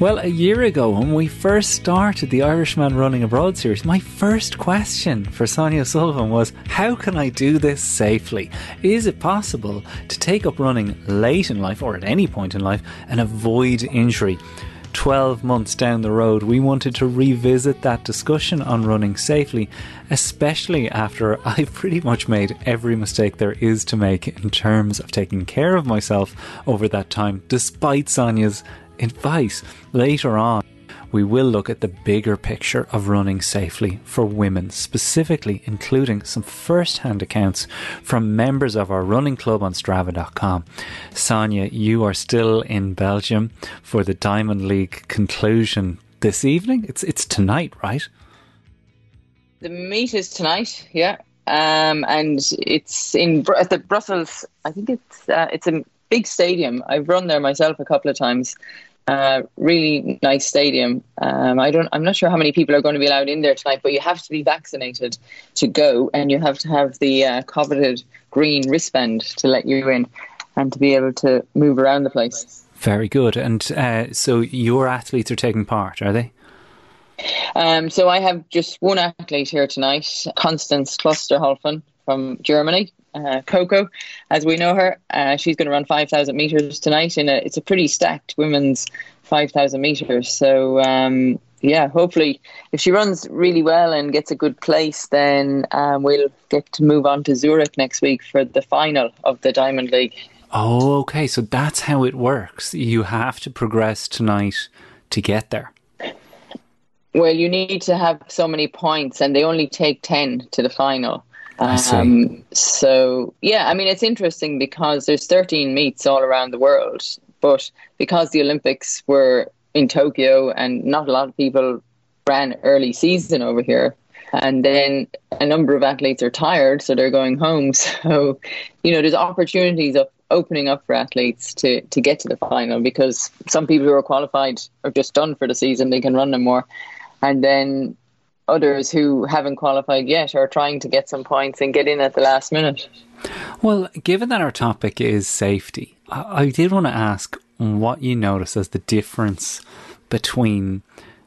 Well, a year ago, when we first started the Irishman Running Abroad series, my first question for Sonia Sullivan was How can I do this safely? Is it possible to take up running late in life or at any point in life and avoid injury? 12 months down the road, we wanted to revisit that discussion on running safely, especially after I've pretty much made every mistake there is to make in terms of taking care of myself over that time, despite Sonia's advice. Later on, we will look at the bigger picture of running safely for women, specifically including some first hand accounts from members of our running club on Strava.com. Sonia, you are still in Belgium for the Diamond League conclusion this evening. It's it's tonight, right? The meet is tonight, yeah, um, and it's in at the Brussels. I think it's uh, it's a big stadium. I've run there myself a couple of times. Uh, really nice stadium. Um, I don't. I'm not sure how many people are going to be allowed in there tonight, but you have to be vaccinated to go, and you have to have the uh, coveted green wristband to let you in, and to be able to move around the place. Very good. And uh, so your athletes are taking part, are they? Um, so I have just one athlete here tonight, Konstanze Klosterhalfen from Germany. Uh, Coco, as we know her, uh, she's going to run 5,000 meters tonight. In a, it's a pretty stacked women's 5,000 meters. So um, yeah, hopefully, if she runs really well and gets a good place, then um, we'll get to move on to Zurich next week for the final of the Diamond League. Oh, okay. So that's how it works. You have to progress tonight to get there. Well, you need to have so many points, and they only take 10 to the final. Um, so yeah, I mean it's interesting because there's 13 meets all around the world, but because the Olympics were in Tokyo and not a lot of people ran early season over here, and then a number of athletes are tired, so they're going home. So you know there's opportunities of opening up for athletes to to get to the final because some people who are qualified are just done for the season; they can run no more, and then others who haven't qualified yet are trying to get some points and get in at the last minute. Well, given that our topic is safety, I, I did want to ask what you notice as the difference between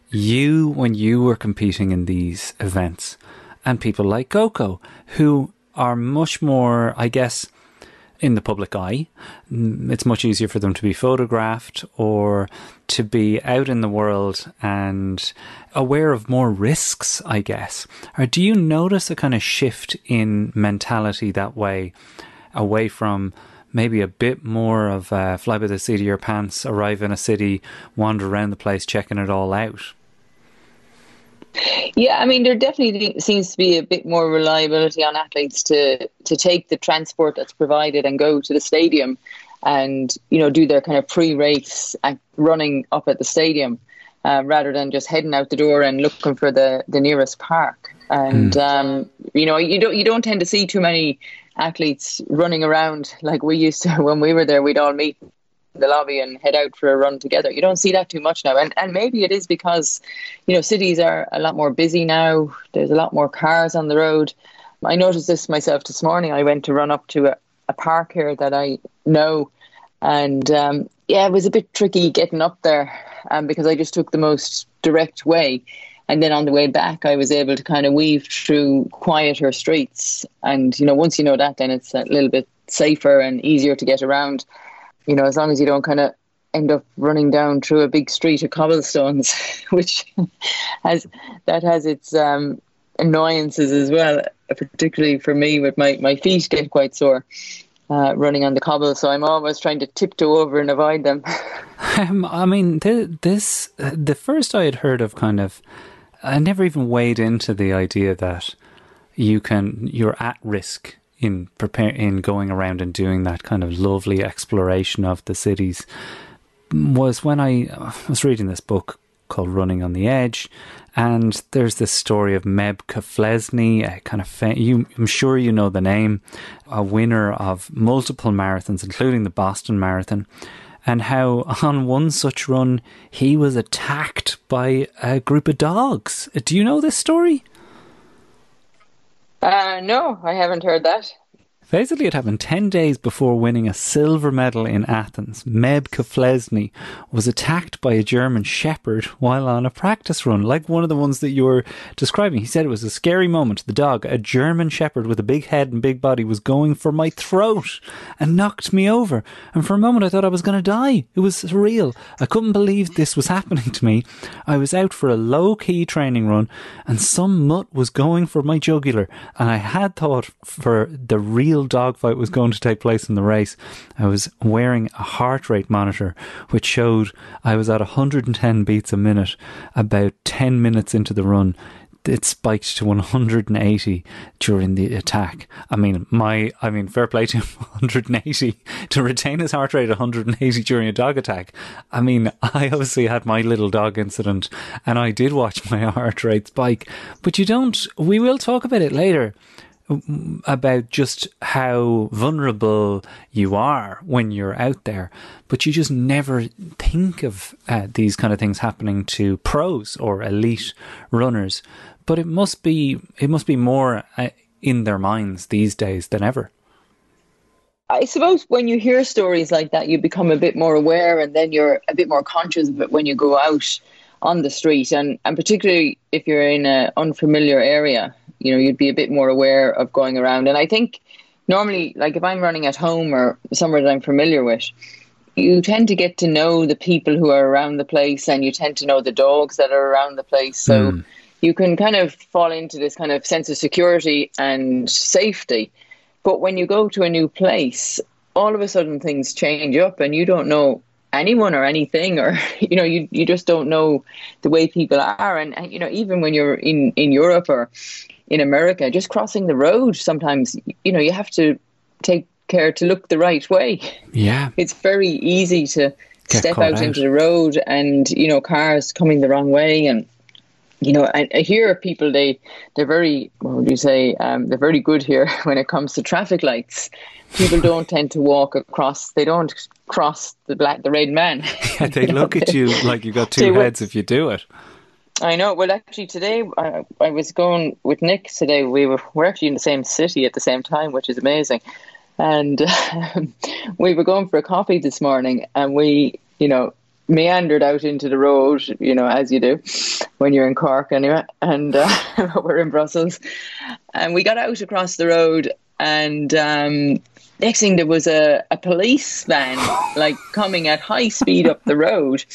you when you were competing in these events and people like Coco, who are much more, I guess, in the public eye. It's much easier for them to be photographed or to be out in the world and aware of more risks, I guess. Or do you notice a kind of shift in mentality that way, away from maybe a bit more of fly by the seat of your pants, arrive in a city, wander around the place, checking it all out? Yeah, I mean, there definitely seems to be a bit more reliability on athletes to to take the transport that's provided and go to the stadium, and you know do their kind of pre-race running up at the stadium, uh, rather than just heading out the door and looking for the the nearest park. And um, you know, you don't you don't tend to see too many athletes running around like we used to when we were there. We'd all meet the lobby and head out for a run together. You don't see that too much now, and and maybe it is because, you know, cities are a lot more busy now. There's a lot more cars on the road. I noticed this myself this morning. I went to run up to a, a park here that I know, and um, yeah, it was a bit tricky getting up there um, because I just took the most direct way. And then on the way back, I was able to kind of weave through quieter streets. And, you know, once you know that, then it's a little bit safer and easier to get around you know, as long as you don't kind of end up running down through a big street of cobblestones, which has that has its um, annoyances as well. Particularly for me, with my my feet get quite sore. Uh, running on the cobble, so I'm always trying to tiptoe over and avoid them. Um, I mean, th- this uh, the first I had heard of kind of. I never even weighed into the idea that you can you're at risk in prepare in going around and doing that kind of lovely exploration of the cities. Was when I was reading this book called Running on the Edge. And there's this story of Meb Keflezighi, a kind of fa- you, I'm sure you know the name, a winner of multiple marathons, including the Boston Marathon, and how on one such run he was attacked by a group of dogs. Do you know this story? Uh, no, I haven't heard that. Basically, it happened 10 days before winning a silver medal in Athens. Meb Keflezighi was attacked by a German shepherd while on a practice run, like one of the ones that you were describing. He said it was a scary moment. The dog, a German shepherd with a big head and big body, was going for my throat and knocked me over. And for a moment, I thought I was going to die. It was surreal. I couldn't believe this was happening to me. I was out for a low key training run and some mutt was going for my jugular. And I had thought for the real real dogfight was going to take place in the race, I was wearing a heart rate monitor which showed I was at 110 beats a minute about 10 minutes into the run it spiked to 180 during the attack. I mean, my, I mean, fair play to him, 180 to retain his heart rate 180 during a dog attack. I mean, I obviously had my little dog incident and I did watch my heart rate spike, but you don't, we will talk about it later about just how vulnerable you are when you're out there, but you just never think of uh, these kind of things happening to pros or elite runners. But it must be it must be more uh, in their minds these days than ever. I suppose when you hear stories like that, you become a bit more aware, and then you're a bit more conscious of it when you go out on the street, and and particularly if you're in an unfamiliar area you know you'd be a bit more aware of going around. And i think normally like if i'm running at home or somewhere that i'm familiar with you tend to get to know the people who are around the place and you tend to know the dogs that are around the place. So mm. you can kind of fall into this kind of sense of security and safety. But when you go to a new place all of a sudden things change up and you don't know anyone or anything or you know you you just don't know the way people are. And, and you know even when you're in in Europe or in America, just crossing the road, sometimes, you know, you have to take care to look the right way. Yeah. It's very easy to Get step out, out, into the road and, you know, cars coming the wrong way. And, you know, I, I hear people, they, they're very, what would you say, um, they're very good here when it comes to traffic lights. People don't tend to walk across, they don't cross the black, the red man. Yeah, they look at you like you've got two heads if you do it. I know. Well, actually, today I, I was going with Nick. Today we were we're actually in the same city at the same time, which is amazing. And um, we were going for a coffee this morning, and we, you know, meandered out into the road, you know, as you do when you're in Cork, anyway. And uh, we're in Brussels, and we got out across the road, and um, next thing there was a, a police van like coming at high speed up the road,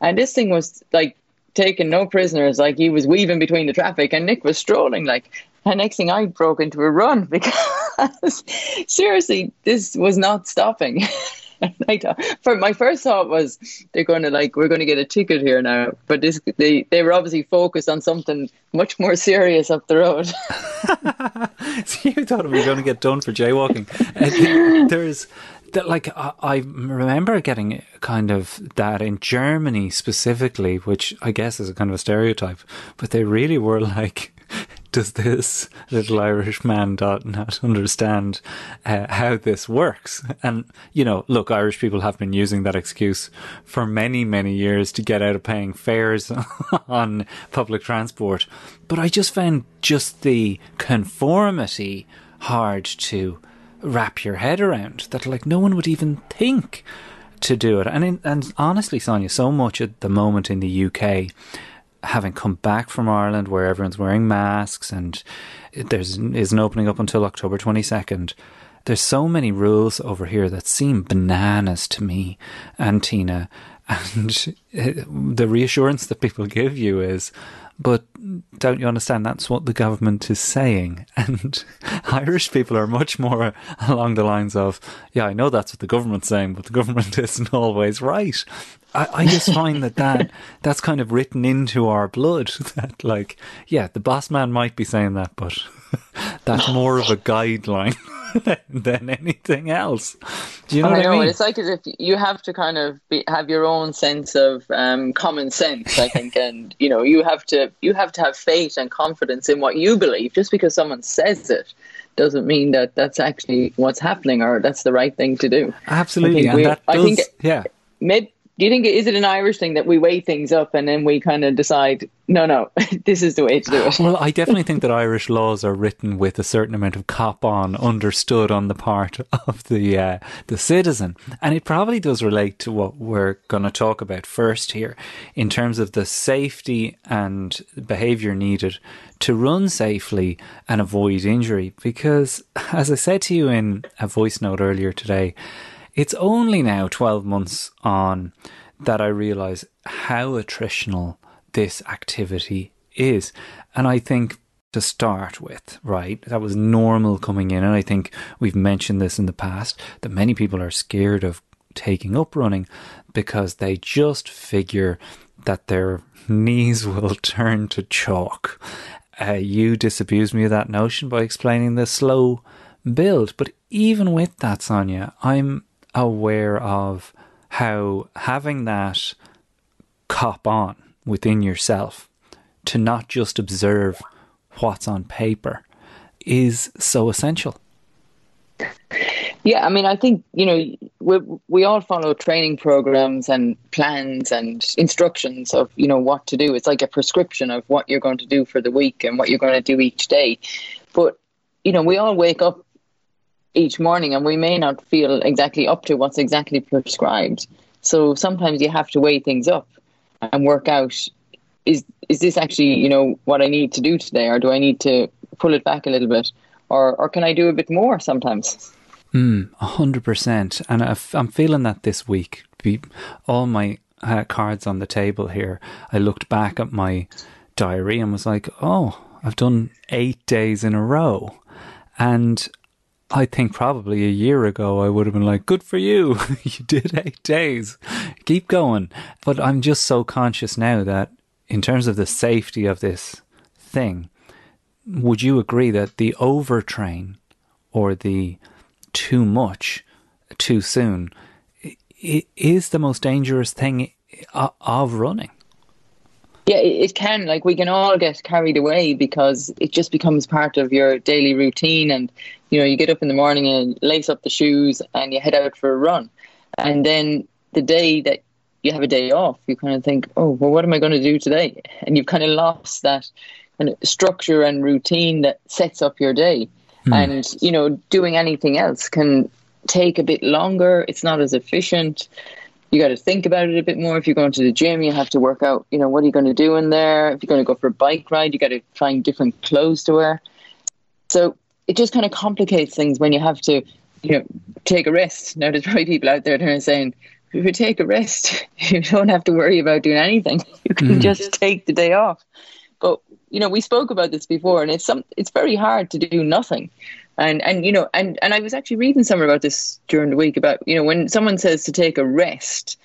and this thing was like taking no prisoners. Like he was weaving between the traffic, and Nick was strolling. Like, and next thing I broke into a run because seriously, this was not stopping. for my first thought was they're going to like we're going to get a ticket here now, but this they they were obviously focused on something much more serious up the road. so you thought we were going to get done for jaywalking. there's that like I, I, remember getting kind of that in Germany specifically, which I guess is a kind of a stereotype, but they really were like, does this little Irish man not understand uh, how this works? And you know, look, Irish people have been using that excuse for many, many years to get out of paying fares on public transport. But I just found just the conformity hard to wrap your head around that like no one would even think to do it. And in, and honestly, Sonia, so much at the moment in the UK, having come back from Ireland where everyone's wearing masks and there's isn't opening up until October twenty second. There's so many rules over here that seem bananas to me and Tina. And eh, the reassurance that people give you is, but don't you understand that's what the government is saying? And Irish people are much more uh, along the lines of, yeah, I know that's what the government's saying, but the government isn't always right. I, I just find that, that that's kind of written into our blood that, like, yeah, the boss man might be saying that, but that's more of a guideline than anything else. Do you know I what know I mean? it's like as if you have to kind of be, have your own sense of um, common sense, I think, and you know you have to you have to have faith and confidence in what you believe. Just because someone says it doesn't mean that that's actually what's happening or that's the right thing to do. Absolutely, I think and that I think- yeah. Maybe, do you think is it an Irish thing that we weigh things up and then we kind of decide, no, no, this is the way to do it? Well, I definitely think that Irish laws are written with a certain amount of cop on understood on the part of the uh, the citizen, and it probably does relate to what we're going to talk about first here, in terms of the safety and behaviour needed to run safely and avoid injury. Because, as I said to you in a voice note earlier today, it's only now 12 months on that I realise how attritional this activity is. And I think to start with, right, that was normal coming in. And I think we've mentioned this in the past that many people are scared of taking up running because they just figure that their knees will turn to chalk. Uh, you disabused me of that notion by explaining the slow build. But even with that, Sonia, I'm aware of how having that cop on within yourself to not just observe what's on paper is so essential. Yeah, I mean, I think you know we we all follow training programs and plans and instructions of you know what to do. It's like a prescription of what you're going to do for the week and what you're going to do each day. But you know, we all wake up each morning and we may not feel exactly up to what's exactly prescribed. So sometimes you have to weigh things up and work out is is this actually you know what I need to do today, or do I need to pull it back a little bit, or or can I do a bit more sometimes? Mm, hundred percent. And I I'm feeling that this week. All my uh, cards on the table here. I looked back at my diary and was like, "Oh, I've done eight days in a row," and I think probably a year ago I would have been like, "Good for you, you did eight days, keep going." But I'm just so conscious now that, in terms of the safety of this thing, would you agree that the overtrain or the too much too soon is the most dangerous thing uh, of running? Yeah, it, can. Like we can all get carried away because it just becomes part of your daily routine, and you know you get up in the morning and lace up the shoes and you head out for a run, and then the day that you have a day off, you kind of think, oh, well, what am I going to do today? And you've kind of lost that kind of structure and routine that sets up your day. Hmm. And you know, doing anything else can take a bit longer. It's not as efficient you got to think about it a bit more. If you're going to the gym, you have to work out, you know, what are you going to do in there? If you're going to go for a bike ride, you got to find different clothes to wear. So it just kind of complicates things when you have to, you know, take a rest. Now, there's probably people out there that are saying, if you take a rest, you don't have to worry about doing anything. You can mm. just take the day off. But you know, we spoke about this before, and it's some. It's very hard to do nothing. And and you know, and and I was actually reading somewhere about this during the week about you know when someone says to take a rest,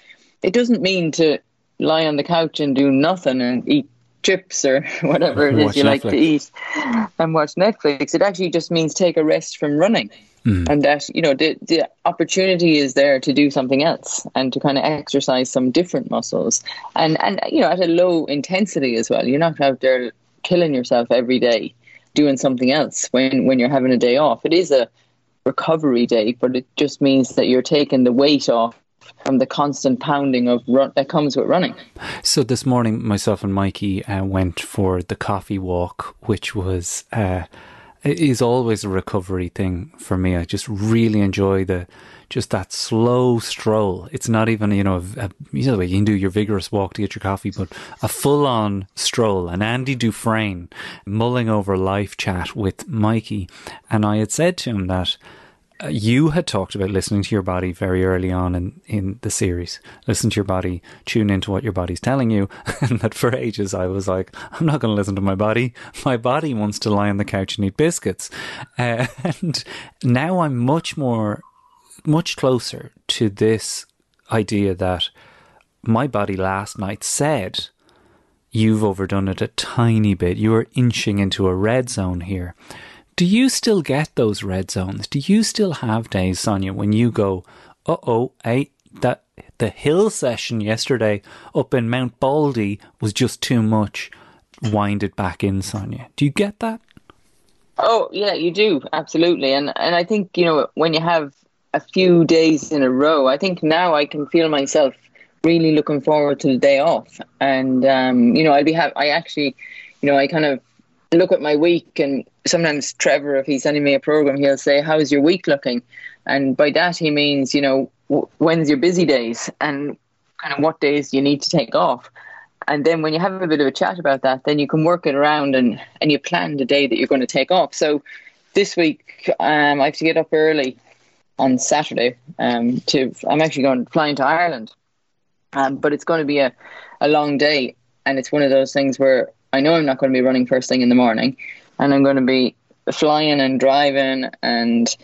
it doesn't mean to lie on the couch and do nothing and eat chips or whatever it is Watch you like to eat and watch Netflix. It actually just means take a rest from running. Mm. And that you know the the opportunity is there to do something else and to kind of exercise some different muscles and and you know at a low intensity as well. You're not out there killing yourself every day doing something else when when you're having a day off. It is a recovery day, but it just means that you're taking the weight off from the constant pounding of run that comes with running. So this morning, myself and Mikey uh, went for the coffee walk, which was uh, is always a recovery thing for me. I just really enjoy the just that slow stroll. It's not even you know a, a, you know you can do your vigorous walk to get your coffee, but a full on stroll. And Andy Dufresne mulling over life chat with Mikey, and I had said to him that uh, you had talked about listening to your body very early on in, in the series. Listen to your body, tune into what your body's telling you. And that for ages I was like, I'm not going to listen to my body. My body wants to lie on the couch and eat biscuits. Uh, and now I'm much more, much closer to this idea that my body last night said, You've overdone it a tiny bit. You are inching into a red zone here. Do you still get those red zones? Do you still have days, Sonia, when you go, uh oh, hey, that the hill session yesterday up in Mount Baldy was just too much. Wind it back in, Sonia. Do you get that? Oh yeah, you do absolutely, and and I think you know when you have a few days in a row, I think now I can feel myself really looking forward to the day off, and um, you know I'd be have, I actually, you know, I kind of look at my week, and sometimes Trevor, if he's sending me a program, he'll say, "How's your week looking?" And by that he means, you know, when's your busy days and kind of what days you need to take off. And then when you have a bit of a chat about that, then you can work it around and, and you plan the day that you're going to take off. So this week, um, I have to get up early on Saturday. Um, to I'm actually going flying to Ireland, um, but it's going to be a, a long day, and it's one of those things where I know I'm not going to be running first thing in the morning, and I'm going to be flying and driving and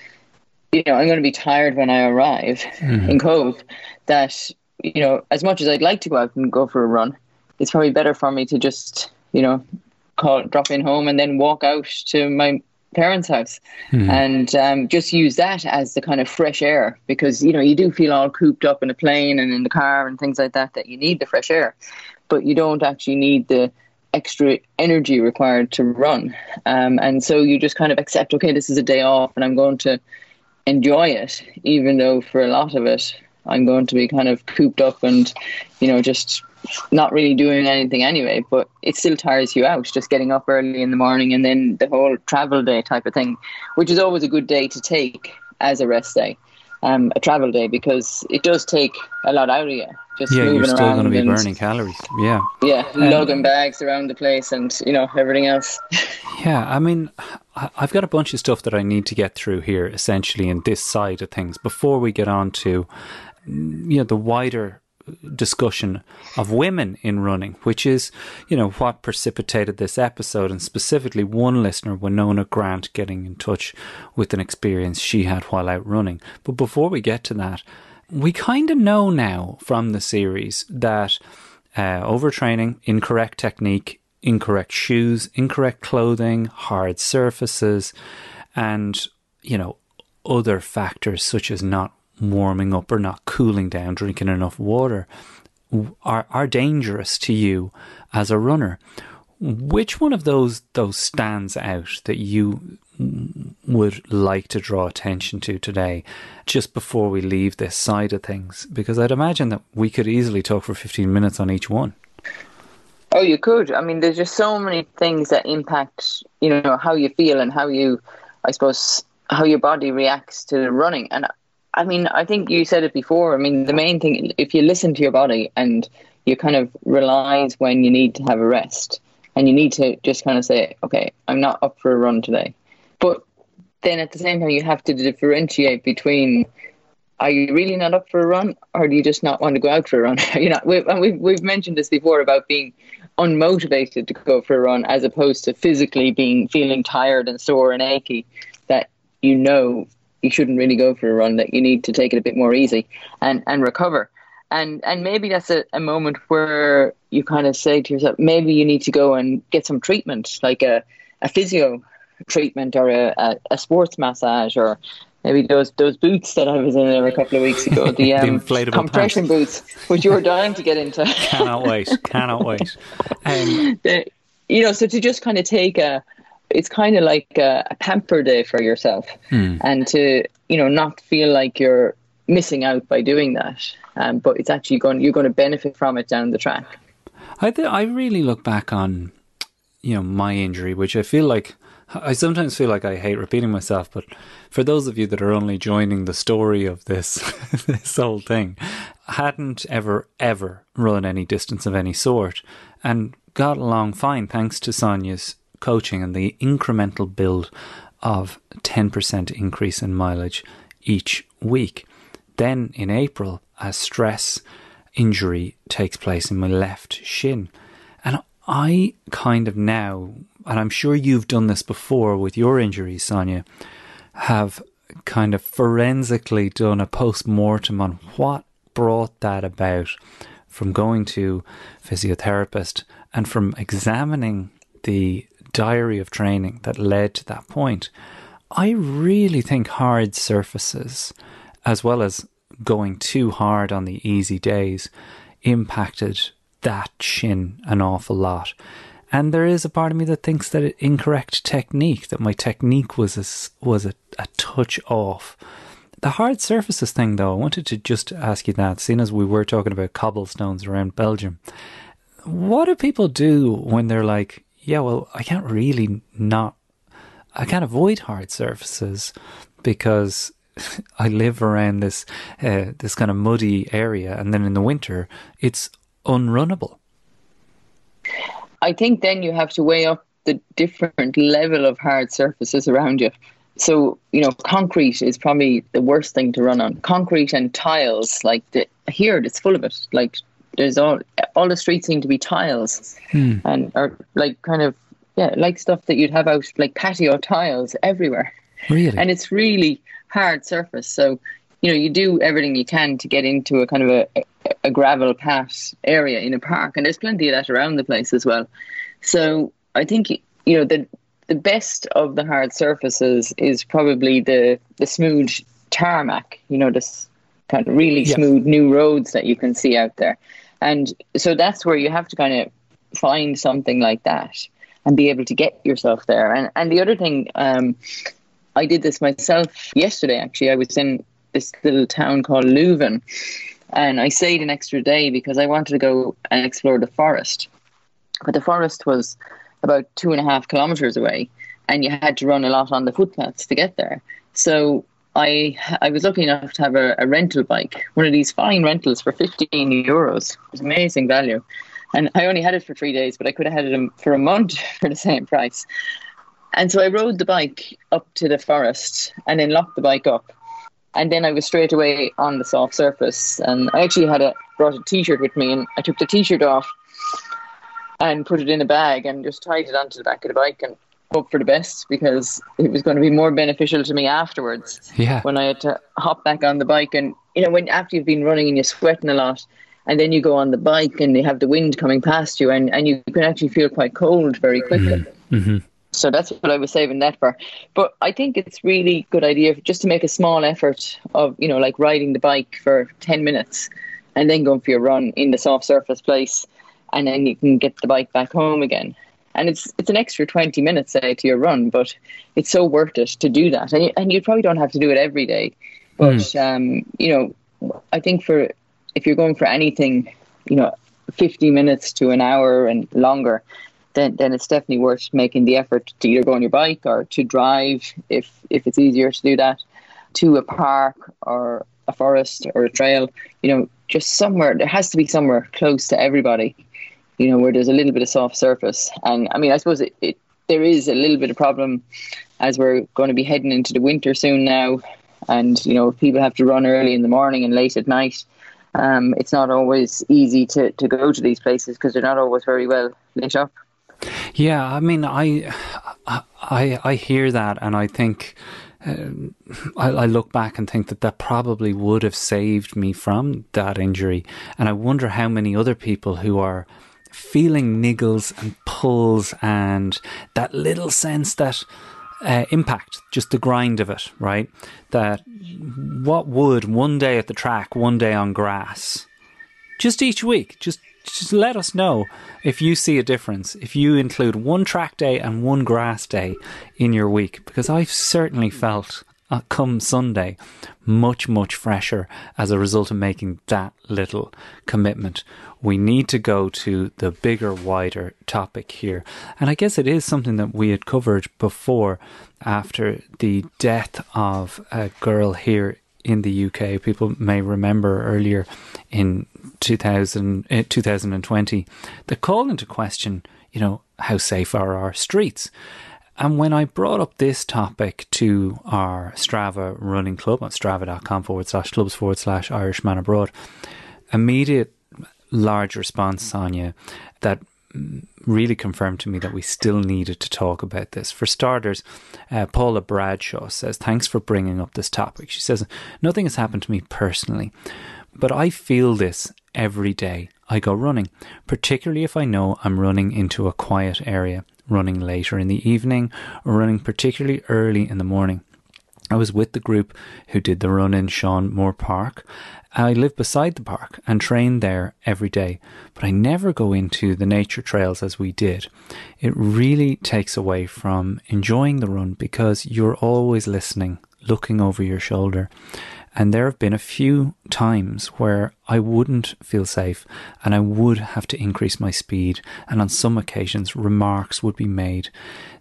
you know, I'm going to be tired when I arrive mm-hmm. in Cobh. That you know, as much as I'd like to go out and go for a run, it's probably better for me to just you know call drop in home and then walk out to my parents' house mm-hmm. and um, just use that as the kind of fresh air because you know you do feel all cooped up in a plane and in the car and things like that that you need the fresh air, but you don't actually need the extra energy required to run. Um, and so you just kind of accept, okay, this is a day off and I'm going to enjoy it, even though for a lot of it, I'm going to be kind of cooped up and, you know, just not really doing anything anyway. But it still tires you out just getting up early in the morning and then the whole travel day type of thing, which is always a good day to take as a rest day um, a travel day because it does take a lot out of you. Just yeah, you're still going to be burning calories. Yeah, yeah, um, lugging bags around the place and you know everything else. yeah, I mean, I've got a bunch of stuff that I need to get through here, essentially, in this side of things before we get on to you know the wider discussion of women in running, which is, you know, what precipitated this episode, and specifically one listener, Winona Grant, getting in touch with an experience she had while out running. But before we get to that, we kind of know now from the series that uh, overtraining, incorrect technique, incorrect shoes, incorrect clothing, hard surfaces, and, you know, other factors such as not warming up or not cooling down, drinking enough water, are, are dangerous to you as a runner. Which one of those those stands out that you would like to draw attention to today, just before we leave this side of things? Because I'd imagine that we could easily talk for fifteen minutes on each one. Oh, you could. I mean, there's just so many things that impact, you know, how you feel and how you, I suppose, how your body reacts to running. And I mean, I think you said it before. I mean, the main thing, if you listen to your body and you kind of realize when you need to have a rest and you need to just kind of say, okay, I'm not up for a run today. But then at the same time, you have to differentiate between are you really not up for a run or do you just not want to go out for a run? you know, we've, and we've, we've mentioned this before about being unmotivated to go for a run as opposed to physically being feeling tired and sore and achy that you know you shouldn't really go for a run. That you need to take it a bit more easy and and recover. And and maybe that's a, a moment where you kind of say to yourself, maybe you need to go and get some treatment, like a, a physio treatment or a, a, a sports massage or maybe those those boots that I was in there a couple of weeks ago, the, um, the compression pants. boots, which you were dying to get into. cannot wait, cannot wait. Um, you know, so to just kind of take a it's kind of like a, a, pamper day for yourself hmm. and to you know not feel like you're missing out by doing that um, but it's actually going you're going to benefit from it down the track I th- I really look back on you know my injury which I feel like I sometimes feel like I hate repeating myself but for those of you that are only joining the story of this this whole thing hadn't ever ever run any distance of any sort and got along fine thanks to Sonia's coaching and the incremental build of 10% increase in mileage each week. Then in April, a stress injury takes place in my left shin. And I kind of now, and I'm sure you've done this before with your injuries, Sonia, have kind of forensically done a post mortem on what brought that about from going to physiotherapist and from examining the diary of training that led to that point. I really think hard surfaces, as well as going too hard on the easy days impacted that shin an awful lot. And there is a part of me that thinks that incorrect technique, that my technique was a, was a, a touch off. The hard surfaces thing, though, I wanted to just ask you that, seeing as we were talking about cobblestones around Belgium. What do people do when they're like, yeah, well, I can't really not, I can't avoid hard surfaces because I live around this uh, this kind of muddy area, and then in the winter, it's unrunnable. I think then you have to weigh up the different level of hard surfaces around you. So, you know, concrete is probably the worst thing to run on. Concrete and tiles, like the, here, it's full of it. Like there's all all the streets seem to be tiles, hmm. and are like kind of yeah, like stuff that you'd have out like patio tiles everywhere. Really, and it's really hard surface. So you know, you do everything you can to get into a kind of a, a gravel path area in a park, and there's plenty of that around the place as well. So I think you know the the best of the hard surfaces is probably the the smooth tarmac. You know, this kind of really yeah. smooth new roads that you can see out there, and so that's where you have to kind of find something like that and be able to get yourself there. And and the other thing. Um, I did this myself yesterday. Actually, I was in this little town called Leuven. And I stayed an extra day because I wanted to go and explore the forest. But the forest was about two and a half kilometers away, and you had to run a lot on the footpaths to get there. So I I was lucky enough to have a, a rental bike, one of these fine rentals for 15 euros. It was amazing value. And I only had it for three days, but I could have had it for a month for the same price. And so I rode the bike up to the forest and then locked the bike up and then I was straight away on the soft surface. And I actually had a brought a t-shirt with me, and I took the t-shirt off and put it in a bag and just tied it onto the back of the bike and hope for the best because it was going to be more beneficial to me afterwards. Yeah. When I had to hop back on the bike, and you know, when after you've been running and you're sweating a lot. And then you go on the bike and you have the wind coming past you, and, and you can actually feel quite cold very quickly. Mm-hmm. Mm-hmm. So that's what I was saving that for. But I think it's really good idea just to make a small effort of, you know, like riding the bike for 10 minutes and then going for your run in the soft surface place and then you can get the bike back home again. And it's it's an extra 20 minutes say to your run, but it's so worth it to do that. And you, and you probably don't have to do it every day. But mm. um, you know, I think for if you're going for anything, you know, 50 minutes to an hour and longer, then then it's definitely worth making the effort to either go on your bike or to drive if if it's easier to do that to a park or a forest or a trail. You know, just somewhere there has to be somewhere close to everybody. You know, where there's a little bit of soft surface. And I mean, I suppose it, it there is a little bit of problem as we're going to be heading into the winter soon now, and you know, people have to run early in the morning and late at night. Um, it's not always easy to, to go to these places because they're not always very well lit up. Yeah, I mean, I, I, I hear that, and I think. Uh, I, I, look back and think that that probably would have saved me from that injury. And I wonder how many other people who are feeling niggles and pulls and that little sense that uh, impact, just the grind of it, right? That what would one day at the track, one day on grass, just each week, just just let us know if you see a difference, if you include one track day and one grass day in your week, because I've certainly felt uh, come Sunday much, much fresher as a result of making that little commitment. We need to go to the bigger, wider topic here. And I guess it is something that we had covered before after the death of a girl here in the UK. People may remember earlier in 2000, uh, 2020 that called into question, you know, how safe are our streets? And when I brought up this topic to our Strava running club on strava.com forward slash clubs forward slash Irishman abroad, immediate large response, Sonia, that really confirmed to me that we still needed to talk about this. For starters, uh, Paula Bradshaw says, Thanks for bringing up this topic. She says, Nothing has happened to me personally, but I feel this every day I go running, particularly if I know I'm running into a quiet area, running later in the evening, or running particularly early in the morning. I was with the group who did the run in Sean Moore Park. I live beside the park and train there every day, but I never go into the nature trails as we did. It really takes away from enjoying the run because you're always listening, looking over your shoulder. And there have been a few times where I wouldn't feel safe and I would have to increase my speed. And on some occasions, remarks would be made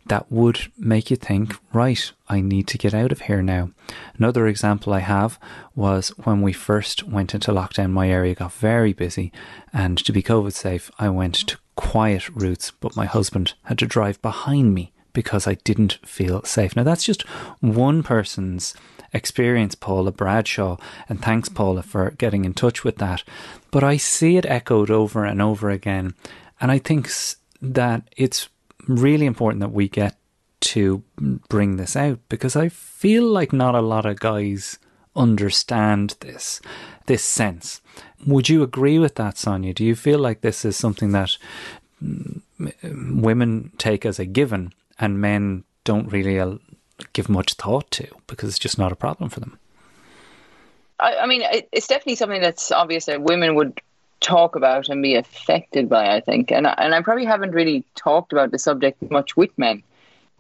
that would make you think, right, I need to get out of here now. Another example I have was when we first went into lockdown, my area got very busy. And to be COVID safe, I went to quiet routes, but my husband had to drive behind me because I didn't feel safe. Now, that's just one person's experience, Paula Bradshaw, and thanks, Paula, for getting in touch with that. But I see it echoed over and over again, and I think that it's really important that we get to bring this out because I feel like not a lot of guys understand this this sense. Would you agree with that, Sonia? Do you feel like this is something that mm, women take as a given and men don't really give much thought to because it's just not a problem for them. I, I mean, it's definitely something that's obvious that women would talk about and be affected by. I think, and and I probably haven't really talked about the subject much with men.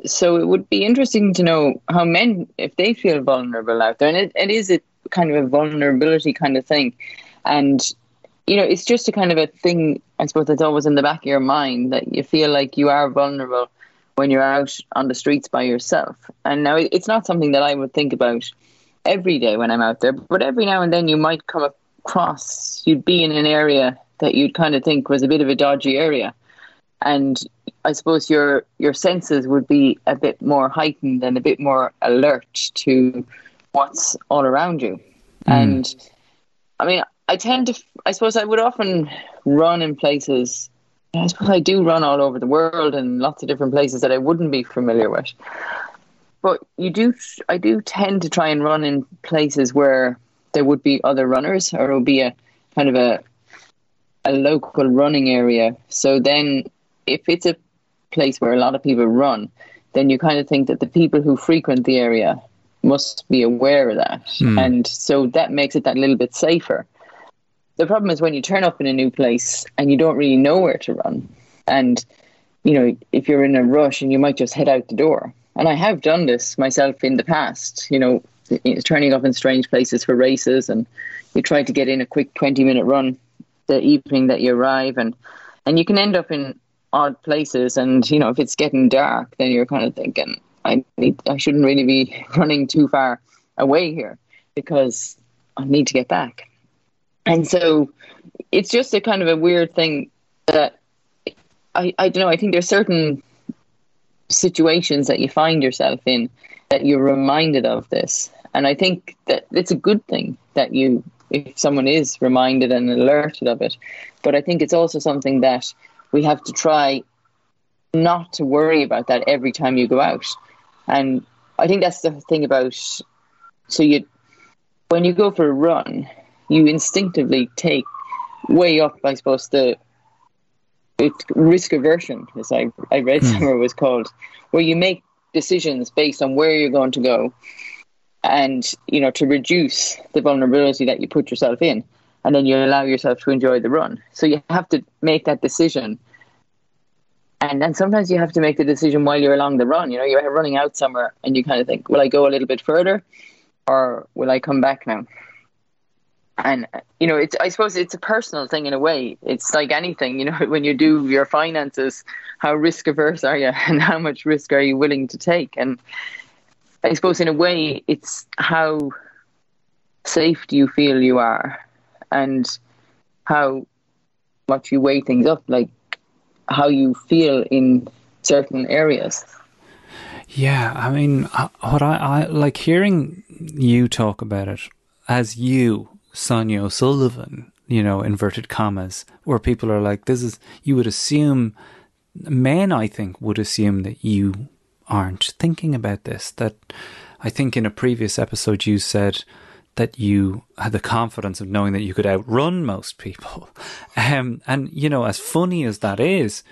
So it would be interesting to know how men, if they feel vulnerable out there, and it, it is a kind of a vulnerability kind of thing, and you know, it's just a kind of a thing. I suppose that's always in the back of your mind that you feel like you are vulnerable when you're out on the streets by yourself. And now it's not something that I would think about every day when I'm out there, but every now and then you might come across, you'd be in an area that you'd kind of think was a bit of a dodgy area. And I suppose your your senses would be a bit more heightened and a bit more alert to what's all around you. Mm. And I mean, I tend to, I suppose I would often run in places I suppose I do run all over the world and lots of different places that I wouldn't be familiar with. But you do, I do tend to try and run in places where there would be other runners, or it would be a kind of a a local running area. So then, if it's a place where a lot of people run, then you kind of think that the people who frequent the area must be aware of that, mm. and so that makes it that little bit safer the problem is when you turn up in a new place and you don't really know where to run. And, you know, if you're in a rush and you might just head out the door. And I have done this myself in the past, you know, turning up in strange places for races and you try to get in a quick 20 minute run the evening that you arrive and and you can end up in odd places and you know if it's getting dark then you're kind of thinking I need I shouldn't really be running too far away here because I need to get back and so it's just a kind of a weird thing that I, I don't know, I think there's certain situations that you find yourself in that you're reminded of this. And I think that it's a good thing that you, if someone is reminded and alerted of it. But I think it's also something that we have to try not to worry about that every time you go out. And I think that's the thing about, so you, when you go for a run, you instinctively take way up, I suppose, the risk aversion, as I, I read mm. somewhere was called, where you make decisions based on where you're going to go and, you know, to reduce the vulnerability that you put yourself in. And then you allow yourself to enjoy the run. So you have to make that decision. And then sometimes you have to make the decision while you're along the run. You know, you're running out somewhere and you kind of think, will I go a little bit further or will I come back now? And you know it's i suppose it's a personal thing in a way. It's like anything you know when you do your finances how risk averse are you and how much risk are you willing to take? And i suppose in a way it's how safe do you feel you are and how much you weigh things up like how you feel in certain areas. Yeah i mean uh, what i, I like hearing you talk about it as you Sonia O'Sullivan, you know, inverted commas, where people are like, this is, you would assume, men, I think, would assume that you aren't thinking about this. That I think in a previous episode you said that you had the confidence of knowing that you could outrun most people. Um, and, you know, as funny as that is,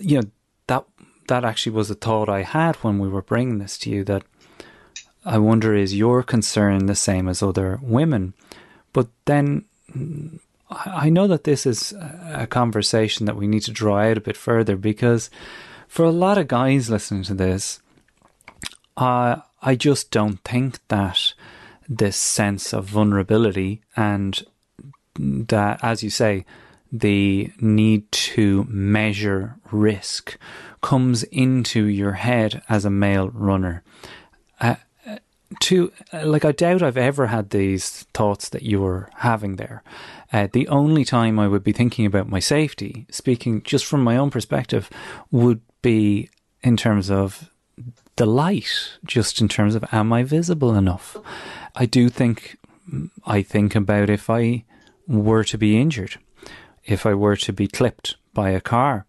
you know, that, that actually was a thought I had when we were bringing this to you that I wonder is your concern the same as other women? But then I know that this is a conversation that we need to draw out a bit further because for a lot of guys listening to this, uh, I just don't think that this sense of vulnerability and that, as you say, the need to measure risk comes into your head as a male runner. Uh, to like, I doubt I've ever had these thoughts that you were having there. Uh, the only time I would be thinking about my safety, speaking just from my own perspective, would be in terms of the light, just in terms of am I visible enough? I do think I think about if I were to be injured, if I were to be clipped by a car,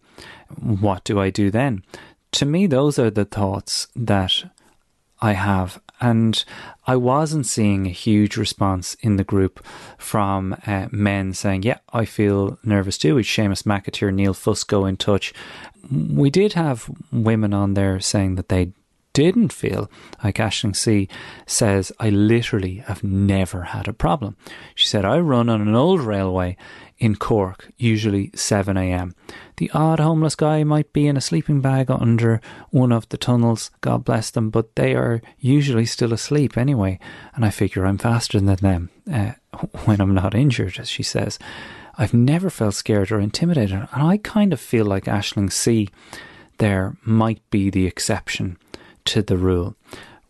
what do I do then? To me, those are the thoughts that I have. And I wasn't seeing a huge response in the group from uh, men saying, Yeah, I feel nervous too. It's Seamus McAteer, Neil Fusco in touch. We did have women on there saying that they didn't feel like Ashling C says, I literally have never had a problem. She said, I run on an old railway in Cork, usually 7am. The odd homeless guy might be in a sleeping bag under one of the tunnels, God bless them, but they are usually still asleep anyway, and I figure I'm faster than them uh, when I'm not injured, as she says. I've never felt scared or intimidated, and I kind of feel like Ashling C there might be the exception to the rule.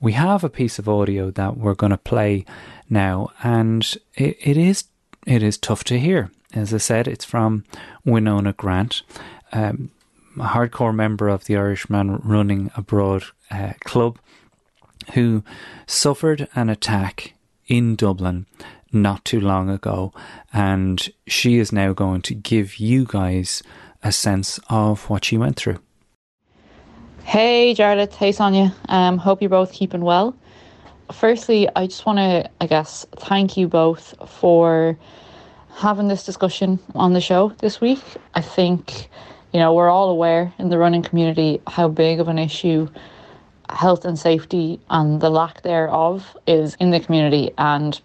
We have a piece of audio that we're going to play now, and it, it is it is tough to hear. As I said, it's from Winona Grant, um, a hardcore member of the Irishman Running Abroad uh, Club, who suffered an attack in Dublin not too long ago, and she is now going to give you guys a sense of what she went through. Hey, Jarlath. Hey, Sonia. Um, hope you're both keeping well. Firstly, I just want to, I guess, thank you both for having this discussion on the show this week. I think, you know, we're all aware in the running community how big of an issue health and safety and the lack thereof is in the community. And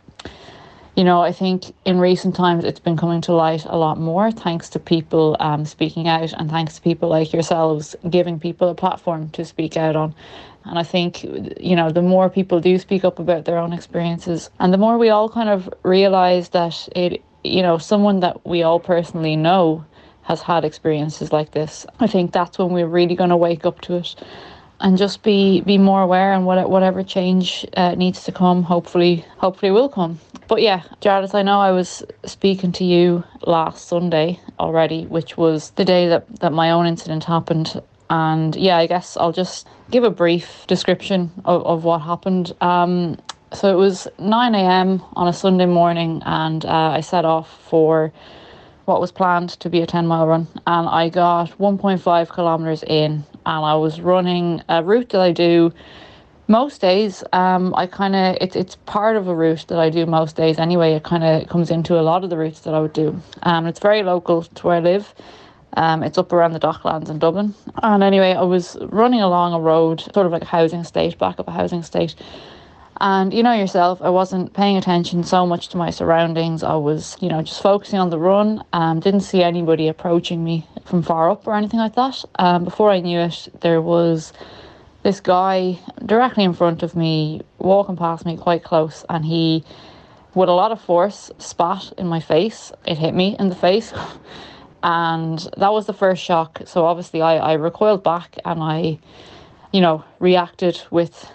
you know, I think in recent times it's been coming to light a lot more thanks to people um, speaking out and thanks to people like yourselves giving people a platform to speak out on. And I think, you know, the more people do speak up about their own experiences and the more we all kind of realize that it, you know, someone that we all personally know has had experiences like this, I think that's when we're really going to wake up to it and just be be more aware and what, whatever change uh, needs to come hopefully hopefully will come. But yeah Jarlath I know I was speaking to you last Sunday already which was the day that, that my own incident happened. And yeah I guess I'll just give a brief description of, of what happened. Um, so it was 9am on a Sunday morning and uh, I set off for what was planned to be a 10 mile run and I got 1.5 kilometers in and I was running a route that I do most days. Um, I kind of it's it's part of a route that I do most days anyway. It kind of comes into a lot of the routes that I would do. Um, it's very local to where I live. Um, it's up around the Docklands in Dublin. And anyway, I was running along a road, sort of like a housing estate, back of a housing estate. And you know yourself, I wasn't paying attention so much to my surroundings. I was, you know, just focusing on the run. Um, didn't see anybody approaching me from far up or anything like that. Um, before I knew it, there was this guy directly in front of me, walking past me quite close, and he, with a lot of force, spat in my face. It hit me in the face. and that was the first shock. So obviously, I, I recoiled back and I, you know, reacted with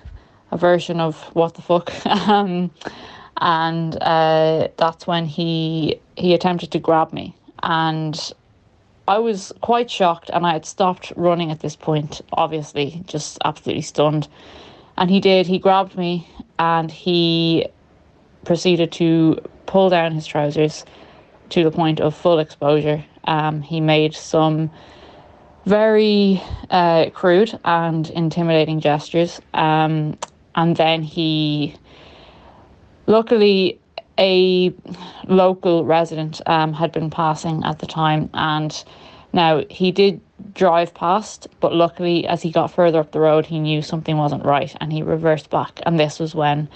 a version of what the fuck. um, and uh, that's when he he attempted to grab me, and I was quite shocked, and I had stopped running at this point. Obviously, just absolutely stunned. And he did. He grabbed me, and he proceeded to pull down his trousers to the point of full exposure. Um, he made some very uh, crude and intimidating gestures. Um, and then he luckily a local resident um, had been passing at the time and now he did drive past, but luckily, as he got further up the road, he knew something wasn't right and he reversed back. And this was when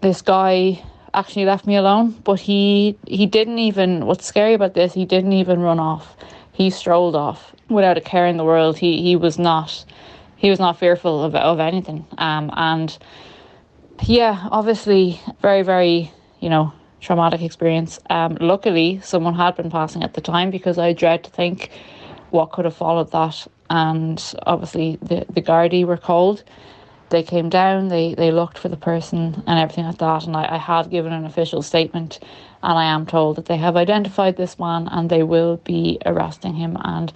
this guy actually left me alone, but he he didn't even what's scary about this, he didn't even run off. He strolled off without a care in the world. He he was not he was not fearful of of anything. Um and yeah, obviously very, very, you know, traumatic experience. Um luckily someone had been passing at the time because I dread to think what could have followed that and obviously the, the Gardaí were called they came down, they, they looked for the person and everything like that. And I, I have given an official statement, and I am told that they have identified this man and they will be arresting him and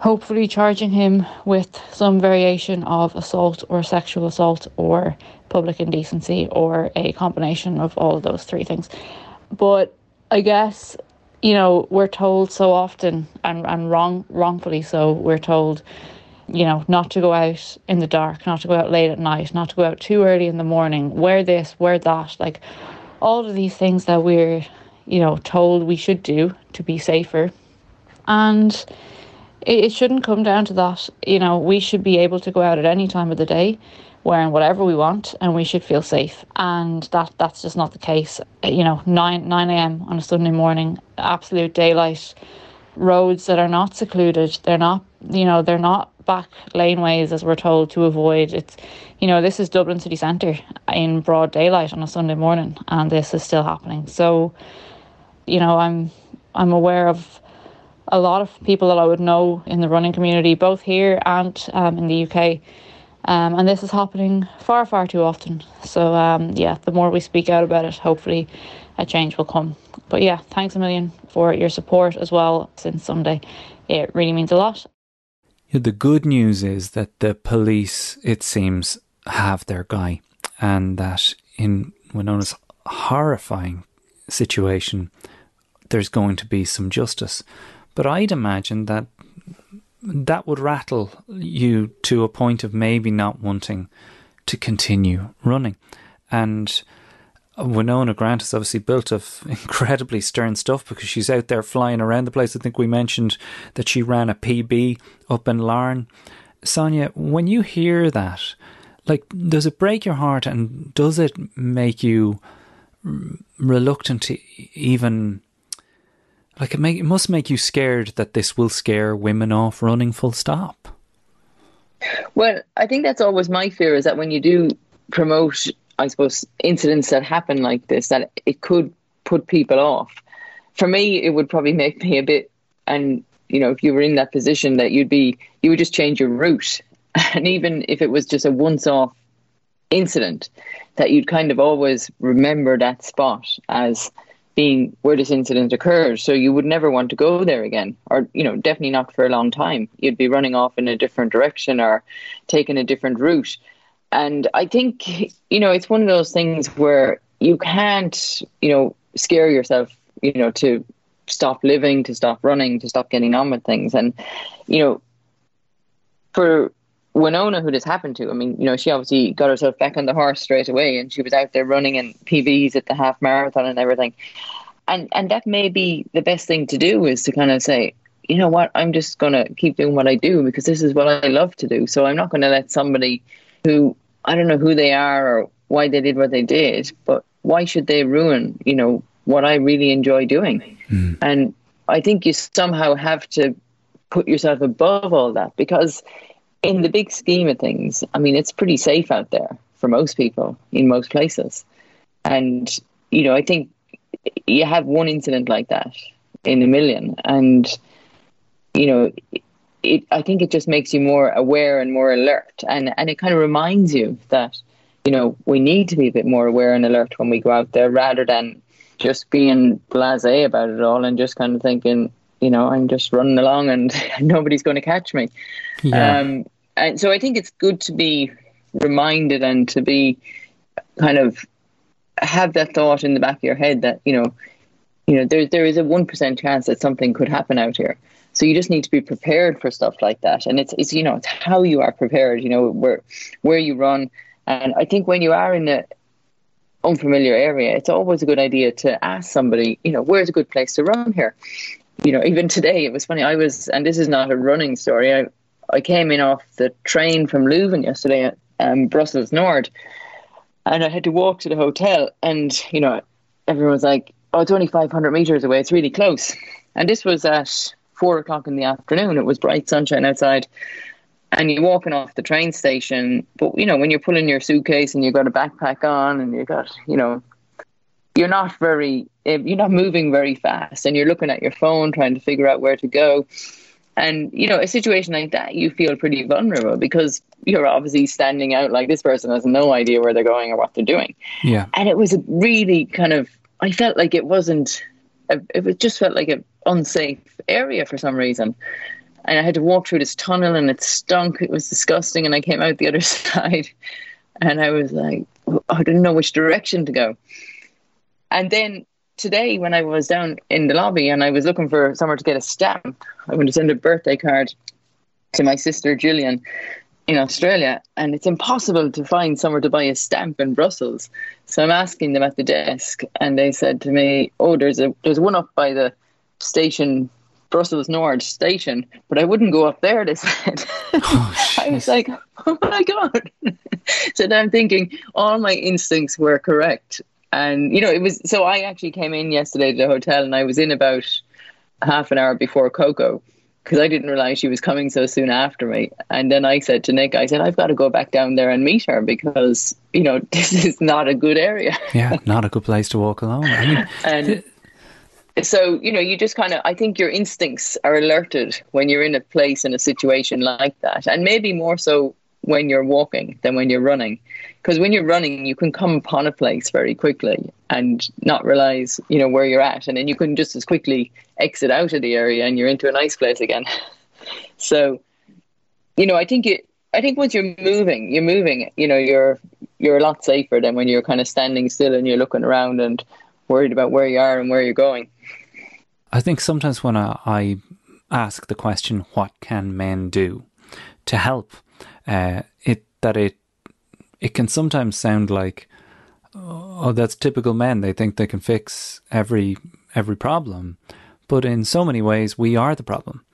hopefully charging him with some variation of assault or sexual assault or public indecency or a combination of all of those three things. But I guess you know we're told so often and, and wrong wrongfully so we're told you know, not to go out in the dark, not to go out late at night, not to go out too early in the morning, wear this, wear that, like all of these things that we're, you know, told we should do to be safer. And it, it shouldn't come down to that. You know, we should be able to go out at any time of the day wearing whatever we want and we should feel safe. And that that's just not the case. You know 9 9 a.m on a sunday morning absolute daylight roads that are not secluded they're not you know they're not back laneways as we're told to avoid. It's you know this is dublin city centre in broad daylight on a sunday morning and this is still happening. So you know i'm i'm aware of a lot of people that i would know in the running community both here and um, in the uk um, and this is happening far far too often. So um, yeah the more we speak out about it hopefully a change will come. But yeah thanks a million for your support as well since sunday. It really means a lot. The good news is that the police, it seems, have their guy, and that in Winona's horrifying situation, there's going to be some justice. But I'd imagine that that would rattle you to a point of maybe not wanting to continue running. And Winona Grant is obviously built of incredibly stern stuff because she's out there flying around the place. I think we mentioned that she ran a PB up in Larne. Sonia, when you hear that, like, does it break your heart and does it make you reluctant to even like it make it must make you scared that this will scare women off running full stop well i think that's always my fear is that when you do promote I suppose, incidents that happen like this, that it could put people off. For me, it would probably make me a bit, and you know, if you were in that position, that you'd be, you would just change your route. And even if it was just a once off incident, that you'd kind of always remember that spot as being where this incident occurred. So you would never want to go there again, or, you know, definitely not for a long time. You'd be running off in a different direction or taking a different route. And I think, you know, it's one of those things where you can't, you know, scare yourself, you know, to stop living, to stop running, to stop getting on with things. And, you know, for Winona, who this happened to, I mean, you know, she obviously got herself back on the horse straight away and she was out there running in PBs at the half marathon and everything. And and that may be the best thing to do is to kind of say, you know what, I'm just going to keep doing what I do because this is what I love to do. So I'm not going to let somebody who I don't know who they are or why they did what they did, but why should they ruin, you know, what I really enjoy doing? Mm. And I think you somehow have to put yourself above all that because in the big scheme of things, I mean, it's pretty safe out there for most people in most places. And, you know, I think you have one incident like that in a million. And, you know, it I think it just makes you more aware and more alert, and and it kind of reminds you that you know we need to be a bit more aware and alert when we go out there, rather than just being blasé about it all and just kind of thinking, you know, I'm just running along and nobody's going to catch me. Yeah. Um, and so I think it's good to be reminded and to be kind of have that thought in the back of your head that you know, you know, there there is a one percent chance that something could happen out here. So you just need to be prepared for stuff like that. And it's, it's you know, it's how you are prepared, you know, where where you run. And I think when you are in a unfamiliar area, it's always a good idea to ask somebody, you know, where's a good place to run here? You know, even today it was funny. I was, and this is not a running story. I I came in off the train from Leuven yesterday at um, Brussels Nord, and I had to walk to the hotel. And you know, everyone was like, "Oh, it's only 500 meters away. It's really close." And this was at four o'clock in the afternoon. It was bright sunshine outside, and you're walking off the train station. But you know, when you're pulling your suitcase and you've got a backpack on and you've got, you know, you're not very, you're not moving very fast, and you're looking at your phone trying to figure out where to go. And you know, a situation like that, you feel pretty vulnerable because you're obviously standing out like this person has no idea where they're going or what they're doing. Yeah. And it was a really kind of, I felt like it wasn't, it just felt like an unsafe area for some reason. And I had to walk through this tunnel and it stunk. It was disgusting. And I came out the other side and I was like, I didn't know which direction to go. And then today, when I was down in the lobby and I was looking for somewhere to get a stamp, I went to send a birthday card to my sister Julian in Australia, and it's impossible to find somewhere to buy a stamp in Brussels. So I'm asking them at the desk, and they said to me, "Oh, there's a there's one up by the station." Brussels Nord station, but I wouldn't go up there. They said. Oh, I was like, "Oh my god!" so then I'm thinking all my instincts were correct, and you know it was. So I actually came in yesterday to the hotel, and I was in about half an hour before Coco because I didn't realize she was coming so soon after me. And then I said to Nick, I said, I've got to go back down there and meet her because, you know, this is not a good area. yeah, not a good place to walk alone. I mean, and so, you know, you just kind of, I think your instincts are alerted when you're in a place in a situation like that. And maybe more so when you're walking than when you're running. Because when you're running, you can come upon a place very quickly and not realize, you know, where you're at. And then you can just as quickly exit out of the area and you're into a nice place again. so, you know, I think it, I think once you're moving, you're moving, you know, you're, you're a lot safer than when you're kind of standing still and you're looking around and worried about where you are and where you're going. I think sometimes when I, I ask the question, what can men do to help? Uh, it that it it can sometimes sound like oh that's typical men. They think they can fix every every problem. But in so many ways we are the problem.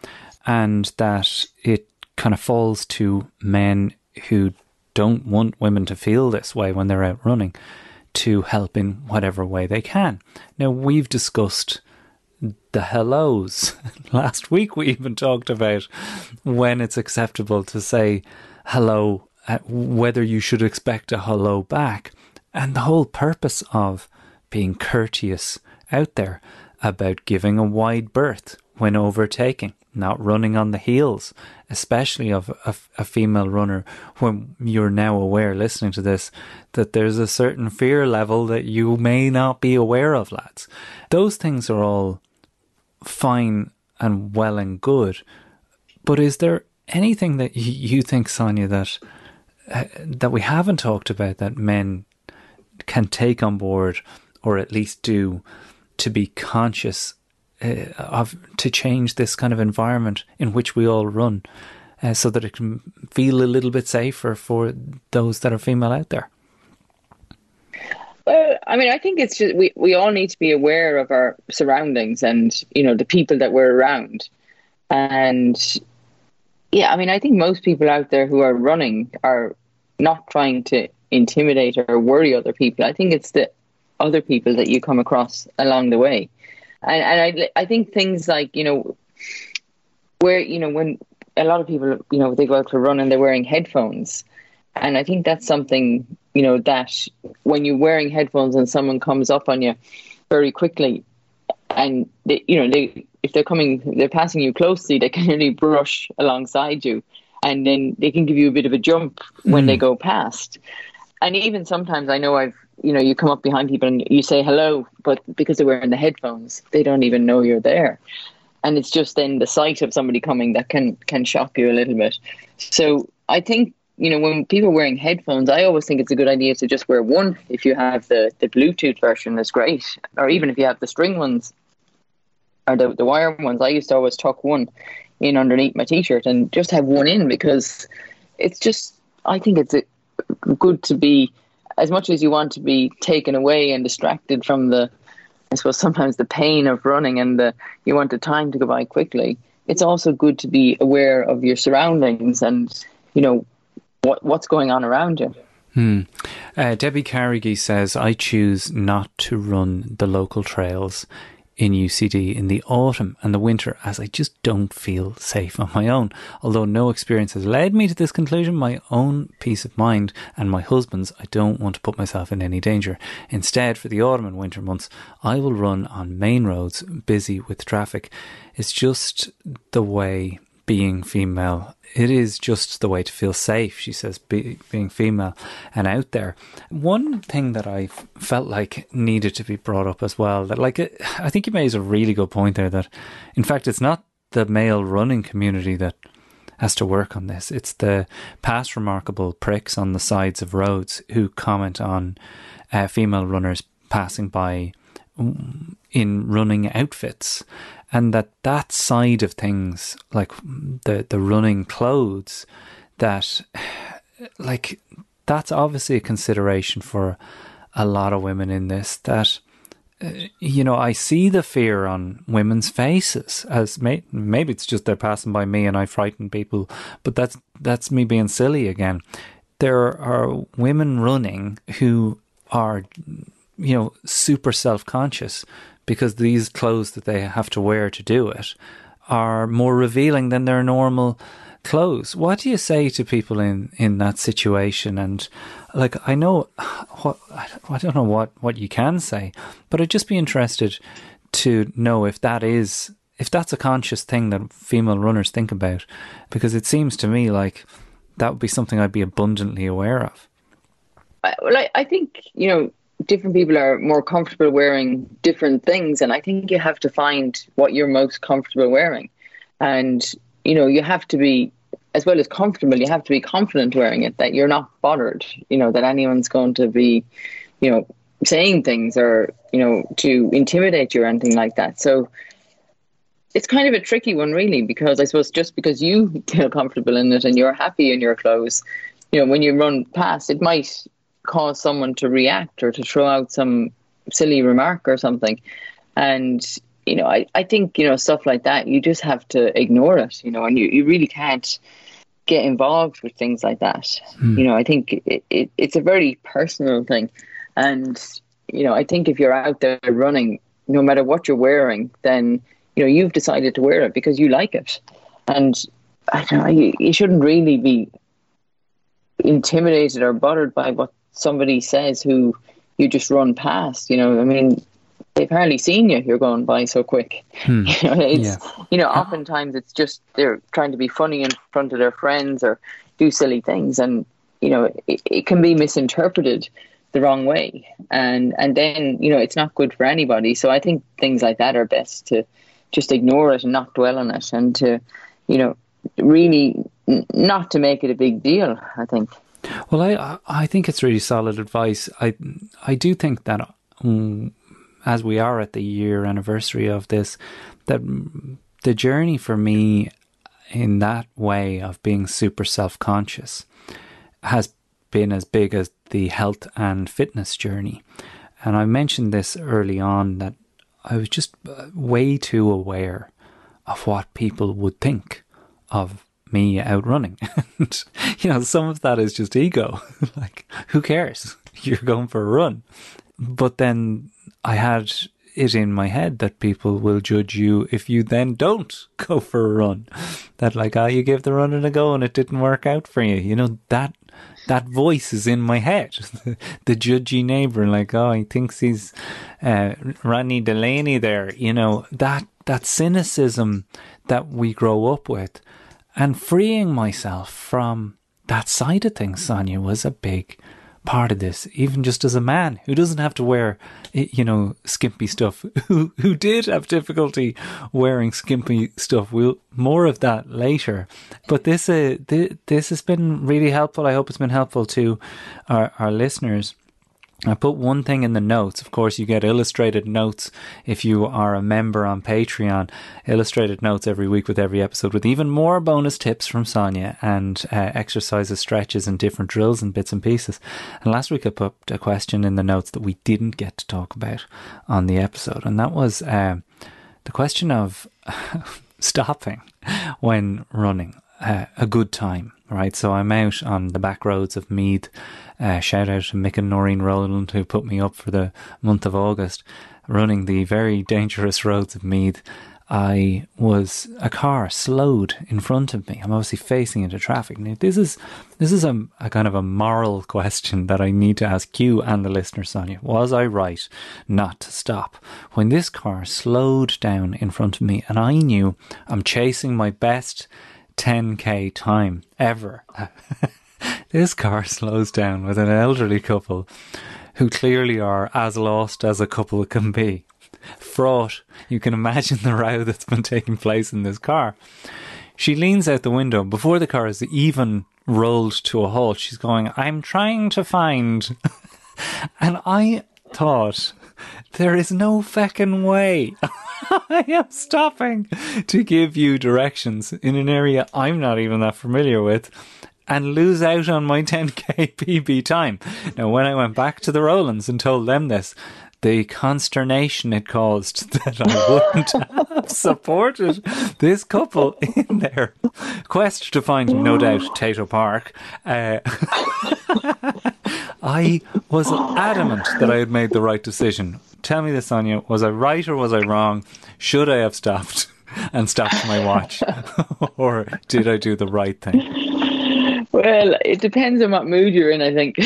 And that it kind of falls to men who don't want women to feel this way when they're out running to help in whatever way they can. Now we've discussed the hellos. Last week we even talked about when it's acceptable to say hello, whether you should expect a hello back, and the whole purpose of being courteous out there about giving a wide berth when overtaking, not running on the heels, especially of a, a, female runner, when you're now aware, listening to this, that there's a certain fear level that you may not be aware of, lads. Those things are all fine and well and good. But is there anything that you think, Sonia, that that we haven't talked about that men can take on board, or at least do, to be conscious uh, of to change this kind of environment in which we all run, uh, so that it can feel a little bit safer for those that are female out there. Well, I mean, I think it's just we, we all need to be aware of our surroundings and you know the people that we're around, and yeah, I mean, I think most people out there who are running are not trying to intimidate or worry other people. I think it's the other people that you come across along the way, and and I I think things like you know where you know when a lot of people you know they go out to run and they're wearing headphones, and I think that's something you know that when you're wearing headphones and someone comes up on you very quickly, and they, you know they if they're coming, they're passing you closely, they can really brush alongside you, and then they can give you a bit of a jump when mm. they go past. And even sometimes, I know I've you know you come up behind people and you say hello, but because they're wearing the headphones, they don't even know you're there, and it's just then the sight of somebody coming that can can shock you a little bit. So I think you know, when people are wearing headphones, I always think it's a good idea to just wear one. If you have the, the Bluetooth version, that's great. Or even if you have the string ones, or the, the wire ones, I used to always tuck one in underneath my t-shirt and just have one in because it's just I think it's a, good to be as much as you want to be taken away and distracted from the I suppose sometimes the pain of running and the you want the time to go by quickly. It's also good to be aware of your surroundings and you know what what's going on around you. Hmm. Uh, Debbie Carrigy says, I choose not to run the local trails in UCD in the autumn and the winter as I just don't feel safe on my own. Although no experience has led me to this conclusion, my own peace of mind and my husband's, I don't want to put myself in any danger. Instead, for the autumn and winter months, I will run on main roads busy with traffic. It's just the way being female. It is just the way to feel safe, she says, be, being female and out there. One thing that I felt like needed to be brought up as well, that like, I think you made a really good point there that, in fact, it's not the male running community that has to work on this. It's the past remarkable pricks on the sides of roads who comment on uh, female runners passing by mm, in running outfits and that that side of things like the the running clothes that like that's obviously a consideration for a lot of women in this that uh, you know I see the fear on women's faces as may, maybe it's just they're passing by me and I frighten people but that's that's me being silly again. There are women running who are you know super self-conscious because these clothes that they have to wear to do it are more revealing than their normal clothes. What do you say to people in, in that situation? And like, I know what, I don't know what, what you can say, but I'd just be interested to know if that is, if that's a conscious thing that female runners think about, because it seems to me like that would be something I'd be abundantly aware of. Well, I, I think, you know, different people are more comfortable wearing different things and i think you have to find what you're most comfortable wearing. And you know you have to be as well as comfortable you have to be confident wearing it that you're not bothered you know that anyone's going to be you know saying things or you know to intimidate you or anything like that. So it's kind of a tricky one really because i suppose just because you feel comfortable in it and you're happy in your clothes you know when you run past it might cause someone to react or to throw out some silly remark or something. And, you know, I, I think, you know, stuff like that, you just have to ignore it, you know, and you, you really can't get involved with things like that. Hmm. You know, I think it, it, it's a very personal thing. And, you know, I think if you're out there running, no matter what you're wearing, then, you know, you've decided to wear it because you like it. And I don't know, you, you shouldn't really be intimidated or bothered by what somebody says who you just run past. You know, I mean, they've hardly seen you. You're going by so quick. Hmm. You know, it's yeah. you know, oftentimes it's just they're trying to be funny in front of their friends or do silly things, and you know, it, it can be misinterpreted the wrong way, and and then you know, it's not good for anybody. So I think things like that are best to just ignore it and not dwell on it, and to you know, really not to make it a big deal. I think. Well, I I think it's really solid advice. I I do think that um, as we are at the year anniversary of this, that the journey for me in that way of being super self conscious has been as big as the health and fitness journey. And I mentioned this early on that I was just uh, way too aware of what people would think of me out running. and, you know, some of that is just ego. like, who cares? You're going for a run. But then I had it in my head that people will judge you if you then don't go for a run. That like, oh, you gave the running a go and it didn't work out for you. You know, that that voice is in my head. the judgy neighbor, like, oh, he thinks he's uh, Ronnie Delany there. You know, that that cynicism that we grow up with and freeing myself from that side of things, Sonia, was a big part of this. Even just as a man who doesn't have to wear, you know, skimpy stuff, who who did have difficulty wearing skimpy stuff. We'll more of that later. But this uh, th- this has been really helpful. I hope it's been helpful to our, our listeners. I put one thing in the notes. Of course, you get illustrated notes if you are a member on Patreon. Illustrated notes every week with every episode, with even more bonus tips from Sonia and uh, exercises, stretches, and different drills and bits and pieces. And last week I put a question in the notes that we didn't get to talk about on the episode, and that was uh, the question of stopping when running. Uh, a good time, right? So I'm out on the back roads of Meath uh, shout out to Mick and Noreen Rowland who put me up for the month of August, running the very dangerous roads of Meath. I was a car slowed in front of me. I'm obviously facing into traffic. Now, this is this is a, a, kind of a moral question that I need to ask you and the listener, Sonia. Was I right not to stop when this car slowed down in front of me and I knew I'm chasing my best 10k time ever? This car slows down with an elderly couple who clearly are as lost as a couple can be. Fraught, you can imagine the row that's been taking place in this car. She leans out the window before the car is even rolled to a halt. She's going, I'm trying to find. and I thought, there is no feckin' way. I am stopping to give you directions in an area I'm not even that familiar with and lose out on my 10k PB time. Now, when I went back to the Rowlands and told them this, the consternation it caused that I wouldn't have supported this couple in their quest to find, no doubt, Tayto Park. Uh, I was adamant that I had made the right decision. Tell me this, Sonia. Was I right or was I wrong? Should I have stopped and stopped my watch? or did I do the right thing? Well, it depends on what mood you're in, I think.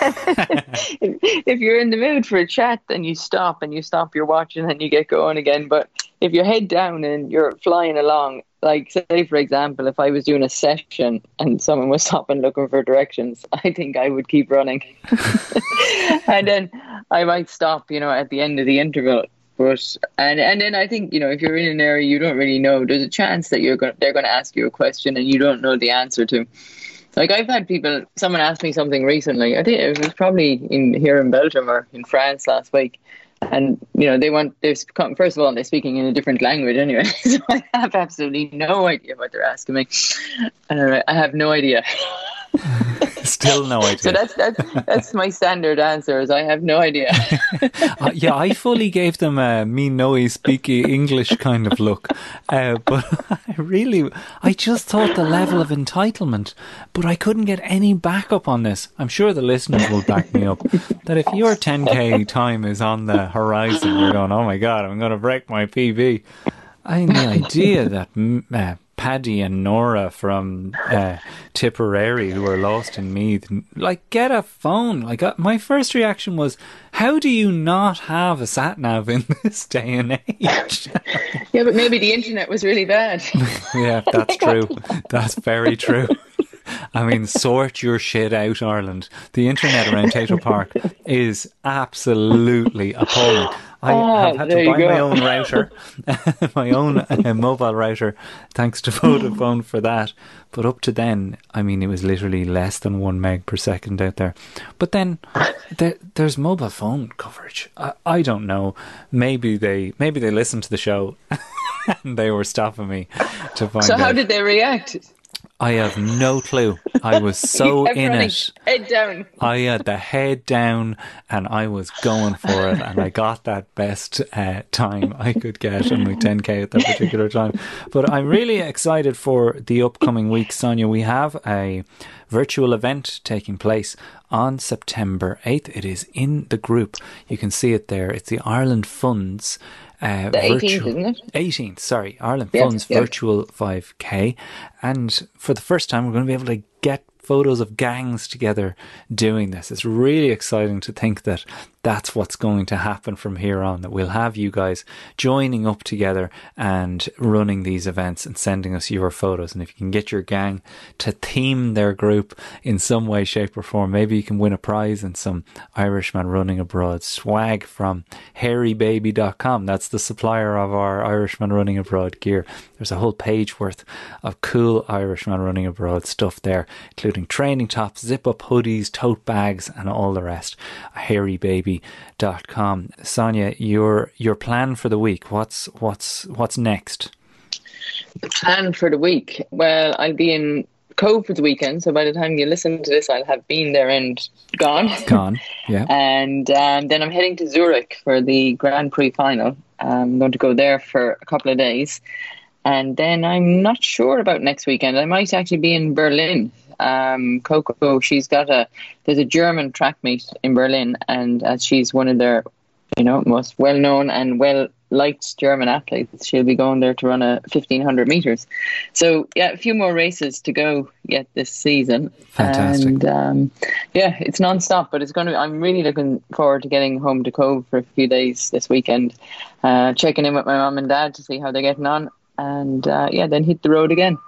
if, you're in the mood for a chat, then you stop and you stop your watch and you get going again. But if you're head down and you're flying along, like say for example, if I was doing a session and someone was stopping looking for directions, I think I would keep running, and then I might stop, you know, at the end of the interval. But and and then I think you know if you're in an area you don't really know, there's a chance that you're going they're going to ask you a question and you don't know the answer to. Like I've had people, someone asked me something recently. I think it was probably in here in Belgium or in France last week, and you know they want they're first of all they're speaking in a different language anyway, so I have absolutely no idea what they're asking me, and I have no idea. Still no idea. So that's that's that's my standard answer. Is I have no idea. uh, yeah, I fully gave them a me know speaky English kind of look, uh, but I really, I just thought the level of entitlement, but I couldn't get any backup on this. I'm sure the listeners will back me up that if your 10k time is on the horizon, you're going, oh my god, I'm going to break my PB. I mean, the idea that uh, Paddy and Nora from uh, Tipperary who are lost in Meath. Like, get a phone. Like, uh, my first reaction was, how do you not have a sat nav in this day and age? yeah, but maybe the internet was really bad. yeah, that's true. That's very true. I mean, sort your shit out, Ireland. The internet around Tayto Park is absolutely appalling. I ah, have had to buy my own router, my own uh, mobile router, thanks to Vodafone for that. But up to then, I mean, it was literally less than one meg per second out there. But then there, there's mobile phone coverage. I, I don't know. Maybe they maybe they listened to the show and they were stopping me to find. So out. how did they react? I have no clue. I was so in it. Head down. I had the head down and I was going for it and I got that best uh, time I could get in my 10k at that particular time. But I'm really excited for the upcoming week, Sonia. We have a virtual event taking place on September 8th. It is in the group. You can see it there. It's the Ireland Funds uh, the 18th, isn't it? 18th, sorry. Ireland Funds Virtual 5K. And for the first time, we're going to be able to get photos of gangs together doing this. It's really exciting to think that that's what's going to happen from here on. That we'll have you guys joining up together and running these events and sending us your photos. And if you can get your gang to theme their group in some way, shape, or form, maybe you can win a prize and some Irishman running abroad swag from hairybaby.com. That's the supplier of our Irishman running abroad gear. There's a whole page worth of cool Irishman running abroad stuff there, including training tops, zip up hoodies, tote bags, and all the rest. hairybaby.com. Sonia, your your plan for the week. What's what's what's next? The plan for the week. Well, I'll be in Cobh for the weekend, so by the time you listen to this, I'll have been there and gone. Gone, yeah. and um, then I'm heading to Zurich for the Grand Prix final. I'm going to go there for a couple of days. And then I'm not sure about next weekend. I might actually be in Berlin. Um, Coco, she's got a there's a German track meet in Berlin, and as she's one of their, you know, most well known and well liked German athletes, she'll be going there to run a 1500 meters. So yeah, a few more races to go yet this season. Fantastic. And um, yeah, it's non-stop, but it's going to. I'm really looking forward to getting home to Cobh for a few days this weekend, uh, checking in with my mum and dad to see how they're getting on, and uh, yeah, then hit the road again.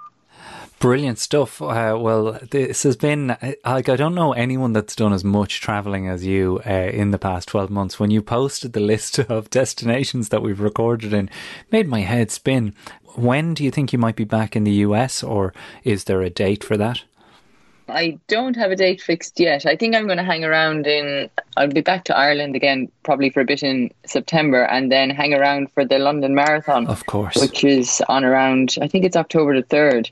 Brilliant stuff. Uh, well, this has been like I don't know anyone that's done as much traveling as you uh, in the past twelve months. When you posted the list of destinations that we've recorded in, made my head spin. When do you think you might be back in the US, or is there a date for that? I don't have a date fixed yet. I think I'm going to hang around in. I'll be back to Ireland again, probably for a bit in September, and then hang around for the London Marathon, Of course. which is on around. I think it's October the third.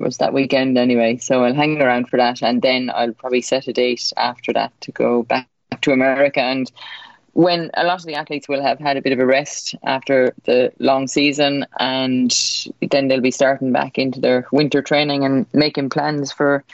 Was that weekend anyway? So I'll hang around for that, and then I'll probably set a date after that to go back to America. And when a lot of the athletes will have had a bit of a rest after the long season, and then they'll be starting back into their winter training and making plans for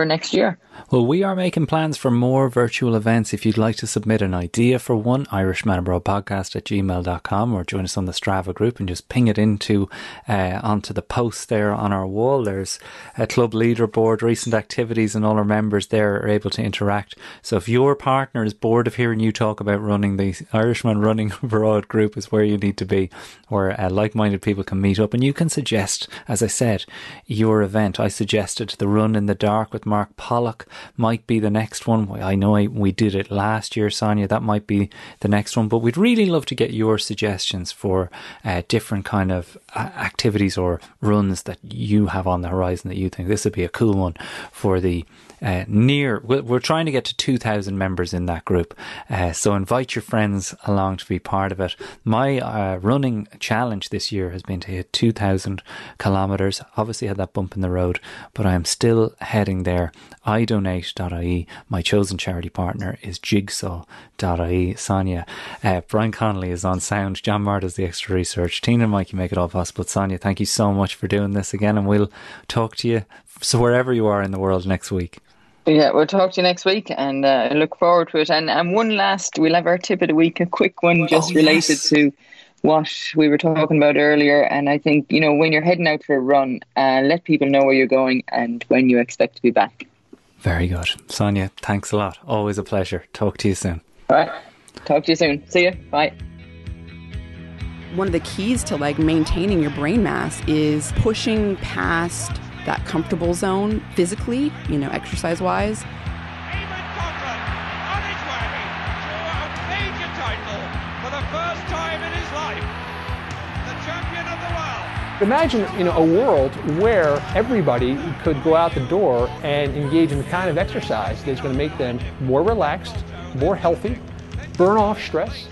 for next year. Well, we are making plans for more virtual events. If you'd like to submit an idea for one, Irishman Abroad podcast at gmail.com or join us on the Strava group and just ping it into uh, onto the post there on our wall. There's a club leaderboard, recent activities, and all our members there are able to interact. So if your partner is bored of hearing you talk about running, the Irishman Running Abroad group is where you need to be, where uh, like minded people can meet up and you can suggest, as I said, your event. I suggested the Run in the Dark with Mark Pollock might be the next one. I know we did it last year, Sonia. That might be the next one. But we'd really love to get your suggestions for uh, different kind of uh, activities or runs that you have on the horizon that you think this would be a cool one for the uh, near. We're trying to get to 2,000 members in that group. Uh, so invite your friends along to be part of it. My uh, running challenge this year has been to hit 2,000 kilometres. Obviously, had that bump in the road, but I am still heading there. idonate.ie. My chosen charity partner is jigsaw.ie. Sonia. Uh, Brian Connolly is on sound. John Meagher is the extra research. Tina and Mikey make it all possible. Sonia, thank you so much for doing this again, and we'll talk to you so wherever you are in the world next week. Yeah, we'll talk to you next week and uh, look forward to it. And, and one last, we'll have our tip of the week, a quick one just Oh, related yes. to what we were talking about earlier. And I think, you know, when you're heading out for a run, uh, let people know where you're going and when you expect to be back. Very good. Sonia, thanks a lot. Always a pleasure. Talk to you soon. All right. Talk to you soon. See you. Bye. one of the keys to like maintaining your brain mass is pushing past that comfortable zone physically, you know, exercise wise. Eamonn Coghlan on his way to a major title for the first time in his life. The champion of the world. Imagine you know a world where everybody could go out the door and engage in the kind of exercise that's going to make them more relaxed, more healthy, burn off stress,